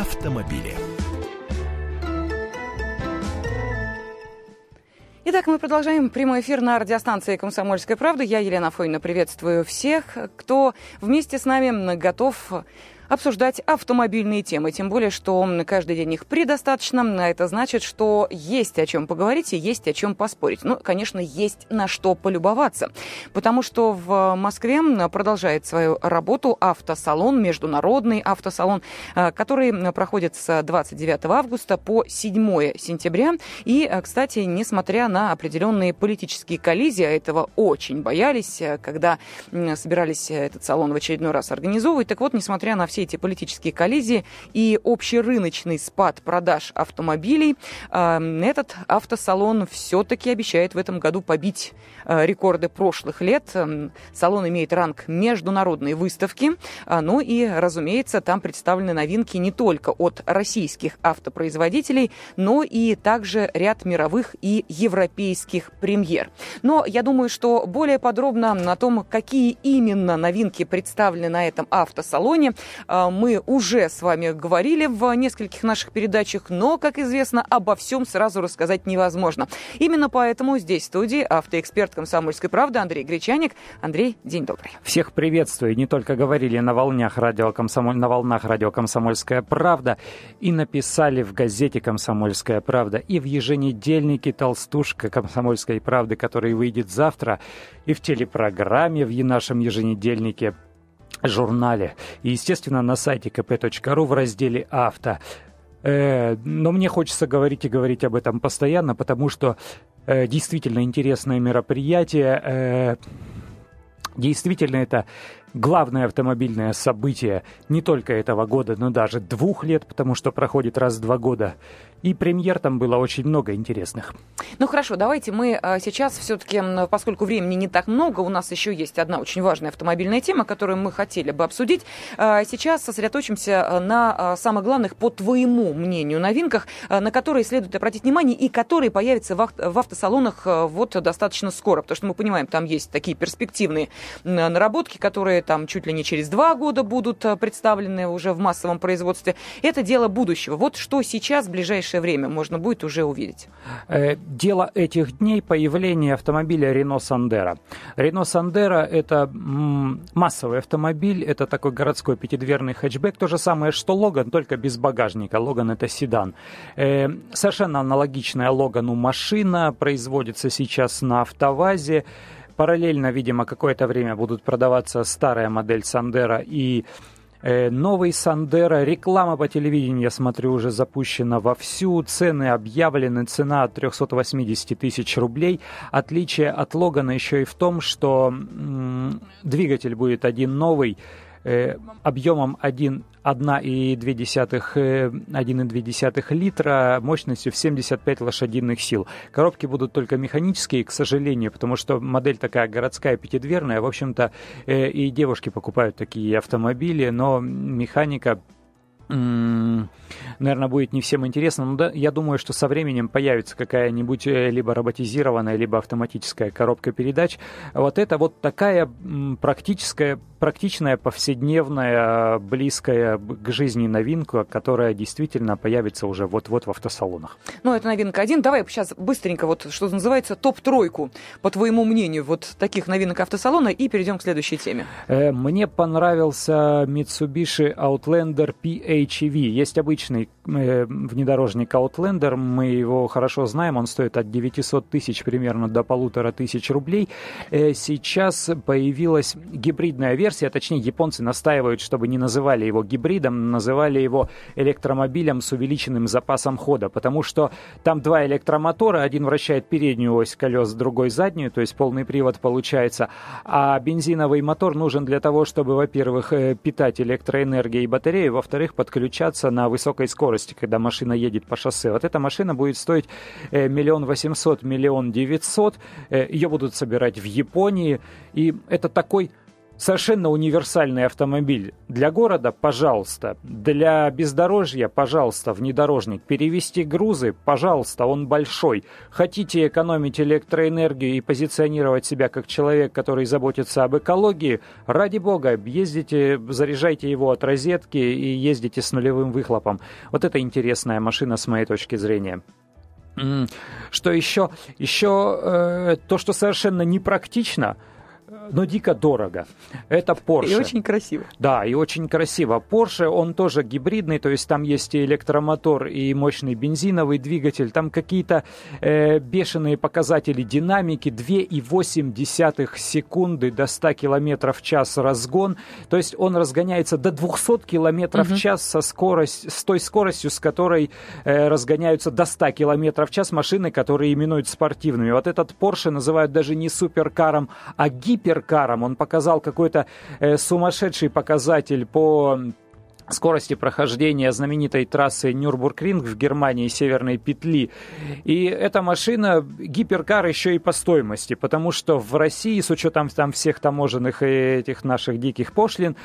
автомобили. Итак, мы продолжаем прямой эфир на радиостанции «Комсомольская правда». Я, Елена Фойна, приветствую всех, кто вместе с нами готов обсуждать автомобильные темы. Тем более, что каждый день их предостаточно. А это значит, что есть о чем поговорить и есть о чем поспорить. Ну, конечно, есть на что полюбоваться. Потому что в Москве продолжает свою работу автосалон, международный автосалон, э, который проходит с 29 августа по 7 сентября. И, э, кстати, несмотря на определенные политические коллизии, а этого очень боялись, э, когда собирались этот салон в очередной раз организовывать. Так вот, несмотря на все все эти политические коллизии и общерыночный спад продаж автомобилей, эм, этот автосалон все-таки обещает в этом году побить э, рекорды прошлых лет. Эм, салон имеет ранг международной выставки. А, ну и, разумеется, там представлены новинки не только от российских автопроизводителей, но и также ряд мировых и европейских премьер. Но я думаю, что более подробно о том, какие именно новинки представлены на этом автосалоне, мы уже с вами говорили в нескольких наших передачах, но, как известно, обо всем сразу рассказать невозможно. Именно поэтому здесь в студии автоэксперт «Комсомольской правды» Андрей Гречаник. Андрей, день добрый. Всех приветствую. Не только говорили на волнах радио Комсомоль... на волнах радио «Комсомольская правда» и написали в газете «Комсомольская правда» и в еженедельнике «Толстушка Комсомольской правды», который выйдет завтра, и в телепрограмме в нашем еженедельнике журнале и, естественно, на сайте kp.ru в разделе «Авто». Э, но мне хочется говорить и говорить об этом постоянно, потому что э, действительно интересное мероприятие. Э, действительно, это главное автомобильное событие не только этого года, но даже двух лет, потому что проходит раз в два года. И премьер там было очень много интересных. Ну хорошо, давайте мы а, сейчас все-таки, поскольку времени не так много, у нас еще есть одна очень важная автомобильная тема, которую мы хотели бы обсудить. А, сейчас сосредоточимся а, на самых главных, по твоему мнению, новинках, на которые следует обратить внимание и которые появятся в автосалонах вот достаточно скоро, потому что мы понимаем, там есть такие перспективные наработки, которые там чуть ли не через два года будут представлены уже в массовом производстве. Это дело будущего. Вот что сейчас, в ближайшее время можно будет уже увидеть? Э, дело этих дней появление автомобиля Renault Sandero. Renault Sandero – это массовый автомобиль, это такой городской пятидверный хэтчбэк, то же самое, что Логан, только без багажника. Логан – это седан. Э, совершенно аналогичная Логану машина, производится сейчас на автовазе. Параллельно, видимо, какое-то время будут продаваться старая модель Сандера и Э, новый Сандера, реклама по телевидению, я смотрю, уже запущена вовсю. Цены объявлены, цена от 380 тысяч рублей. Отличие от Логана еще и в том, что двигатель будет один новый, объемом 1 1,2 э, литра мощностью в 75 лошадиных сил. Коробки будут только механические, к сожалению, потому что модель такая городская, пятидверная. В общем-то, э, и девушки покупают такие автомобили, но механика наверное, будет не всем интересно, но да, я думаю, что со временем появится какая-нибудь э, либо роботизированная, либо автоматическая коробка передач. Вот это вот такая практическая, практичная, повседневная, близкая к жизни новинка, которая действительно появится уже вот-вот в автосалонах. Ну, это новинка один. Давай сейчас быстренько, вот что называется, топ-тройку, по твоему мнению, вот таких новинок автосалона, и перейдем к следующей теме. Э, мне понравился Mitsubishi Outlander PHEV. Есть обычный э, внедорожник Outlander, мы его хорошо знаем, он стоит от 900 тысяч примерно до полутора тысяч рублей. Э, сейчас появилась гибридная версия, точнее японцы настаивают, чтобы не называли его гибридом, называли его электромобилем с увеличенным запасом хода, потому что там два электромотора, один вращает переднюю ось колес, другой заднюю, то есть полный привод получается, а бензиновый мотор нужен для того, чтобы, во-первых, э, питать электроэнергией батарею, во-вторых, подключаться на высокой скорости, когда машина едет по шоссе. Вот эта машина будет стоить э, миллион восемьсот, миллион девятьсот. Э, Ее будут собирать в Японии. И это такой совершенно универсальный автомобиль. Для города, пожалуйста. Для бездорожья, пожалуйста, внедорожник. Перевести грузы, пожалуйста, он большой. Хотите экономить электроэнергию и позиционировать себя как человек, который заботится об экологии, ради бога, ездите, заряжайте его от розетки и ездите с нулевым выхлопом. Вот это интересная машина с моей точки зрения. Что еще? Еще э, то, что совершенно непрактично – но дико дорого. Это Porsche. И очень красиво. Да, и очень красиво. Porsche, он тоже гибридный, то есть там есть и электромотор, и мощный бензиновый двигатель. Там какие-то э, бешеные показатели динамики. 2,8 секунды до 100 км в час разгон. То есть он разгоняется до 200 км в час со скорость, с той скоростью, с которой э, разгоняются до 100 км в час машины, которые именуют спортивными. Вот этот Porsche называют даже не суперкаром, а гиперкаром гиперкаром. Он показал какой-то э, сумасшедший показатель по скорости прохождения знаменитой трассы Нюрбургринг в Германии северной петли. И эта машина гиперкар еще и по стоимости, потому что в России, с учетом там всех таможенных и этих наших диких пошлин,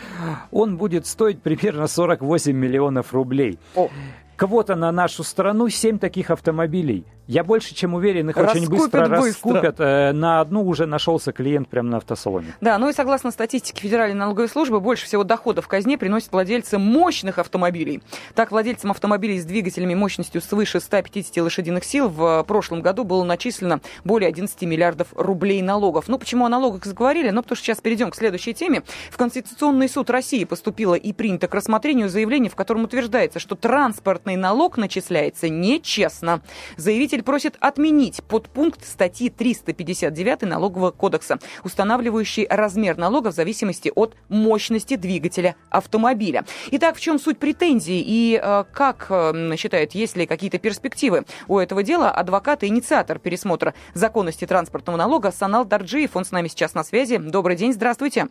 он будет стоить примерно 48 миллионов рублей. О. Кого-то на нашу страну 7 таких автомобилей. Я больше чем уверен, их раскупят очень быстро, быстро. раскупят. Э, на одну уже нашелся клиент прямо на автосалоне. Да, ну и согласно статистике Федеральной налоговой службы, больше всего доходов в казне приносят владельцы мощных автомобилей. Так, владельцам автомобилей с двигателями мощностью свыше 150 лошадиных сил в прошлом году было начислено более 11 миллиардов рублей налогов. Ну, почему о налогах заговорили? Ну, потому что сейчас перейдем к следующей теме. В Конституционный суд России поступило и принято к рассмотрению заявление, в котором утверждается, что транспортный налог начисляется нечестно. Заявитель Представитель просит отменить подпункт статьи 359 Налогового кодекса, устанавливающий размер налога в зависимости от мощности двигателя автомобиля. Итак, в чем суть претензий и э, как э, считают, есть ли какие-то перспективы у этого дела, адвокат и инициатор пересмотра законности транспортного налога Санал Дарджиев, он с нами сейчас на связи. Добрый день, здравствуйте.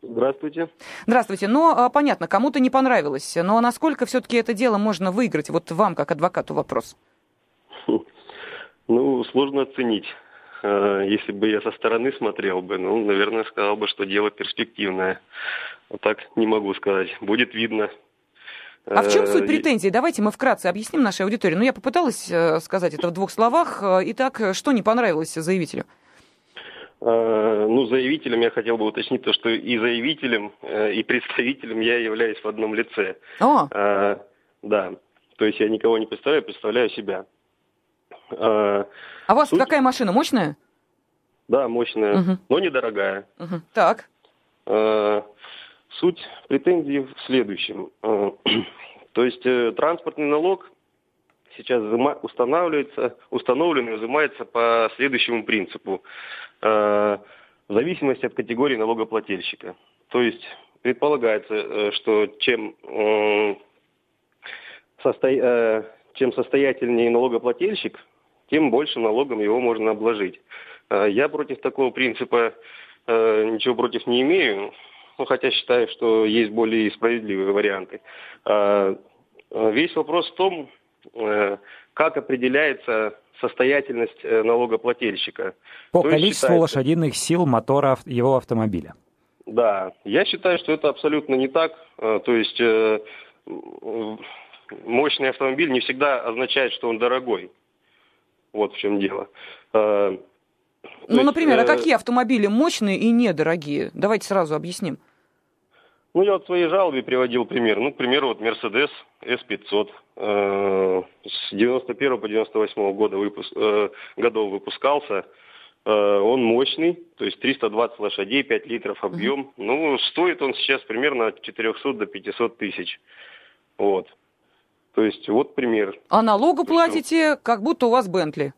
Здравствуйте. Здравствуйте. Но ну, понятно, кому-то не понравилось. Но насколько все-таки это дело можно выиграть? Вот вам, как адвокату, вопрос. Ну, сложно оценить. Э, если бы я со стороны смотрел бы, ну, наверное, сказал бы, что дело перспективное. А так не могу сказать. Будет видно. А в чем суть э, претензий? Давайте мы вкратце объясним нашей аудитории. Ну, я попыталась э, сказать это в двух словах. Итак, что не понравилось заявителю? Ну, заявителем я хотел бы уточнить то, что и заявителем, и представителем я являюсь в одном лице. О! Да. То есть я никого не представляю, представляю себя. А, а у вас Суть... какая машина? Мощная? Да, мощная, угу. но недорогая. Угу. Так. А, суть претензий в следующем. А, то есть э, транспортный налог сейчас устанавливается, установлен и взимается по следующему принципу. В зависимости от категории налогоплательщика. То есть предполагается, э, что чем, состо... чем состоятельнее налогоплательщик, тем больше налогом его можно обложить. А, я против такого принципа э, ничего против не имею, ну, хотя считаю, что есть более справедливые варианты. А, весь вопрос в том, э, как определяется состоятельность э, налогоплательщика. По То количеству считается... лошадиных сил мотора его автомобиля. Да, я считаю, что это абсолютно не так. То есть мощный автомобиль не всегда означает, что он дорогой. Вот в чем дело. А, ну, есть, например, а э... какие автомобили мощные и недорогие? Давайте сразу объясним. Ну, я вот в своей жалобе приводил пример. Ну, к примеру, вот Mercedes S500 э, с 91 по 98 года выпуск, э, годов выпускался. Э, он мощный, то есть 320 лошадей, 5 литров объем. Uh-huh. Ну, стоит он сейчас примерно от 400 до 500 тысяч. Вот. То есть вот пример. А налогу платите, как будто у вас Бентли?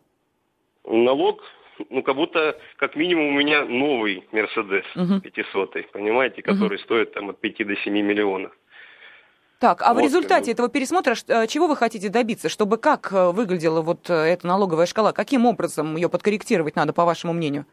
Налог, ну как будто, как минимум у меня новый Мерседес угу. 500, понимаете, который угу. стоит там от 5 до 7 миллионов. Так, а вот, в результате этого пересмотра э, чего вы хотите добиться? Чтобы как э, выглядела вот э, эта налоговая шкала? Каким образом ее подкорректировать надо, по вашему мнению?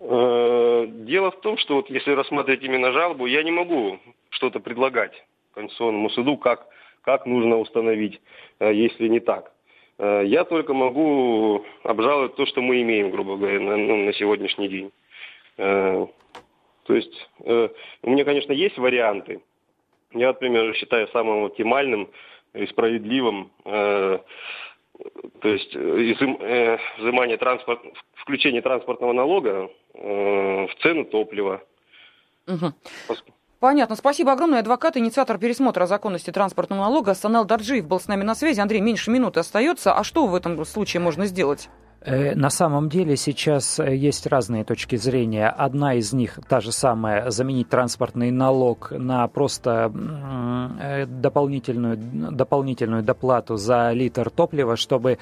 Дело в том, что вот если рассматривать именно жалобу, я не могу что-то предлагать Конституционному суду, как как нужно установить, э, если не так. Э, я только могу обжаловать то, что мы имеем, грубо говоря, на, ну, на сегодняшний день. Э, То есть у меня, конечно, есть варианты. Я, например, считаю самым оптимальным и справедливым то есть изым, э, взимание транспорт, включение транспортного налога э, в цену топлива. Угу. Понятно. Спасибо огромное. Адвокат, инициатор пересмотра законности транспортного налога Санал Дарджиев был с нами на связи. Андрей, меньше минуты остается. А что в этом случае можно сделать? Э, на самом деле сейчас э, есть разные точки зрения. Одна из них, та же самая, заменить транспортный налог на просто э, дополнительную, дополнительную доплату за литр топлива, чтобы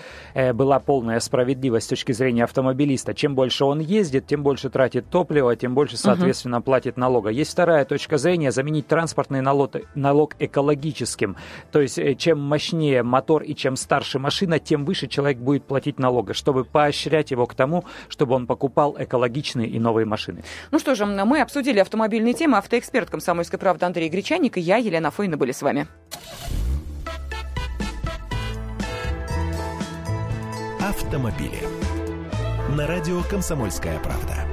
была полная справедливость с точки зрения автомобилиста. Чем больше он ездит, тем больше тратит топлива, тем больше, соответственно, угу. платит налога. Есть вторая точка зрения, заменить транспортный налог, налог экологическим. То есть чем мощнее мотор и чем старше машина, тем выше человек будет платить налога, чтобы поощрять его к тому, чтобы он покупал экологичные и новые машины. Ну что же, мы обсудили автомобильные темы. Автоэксперт «Комсомольской правды» Андрей Гречаник и я, Елена Фойна, были с вами. Автомобили. На радио «Комсомольская правда».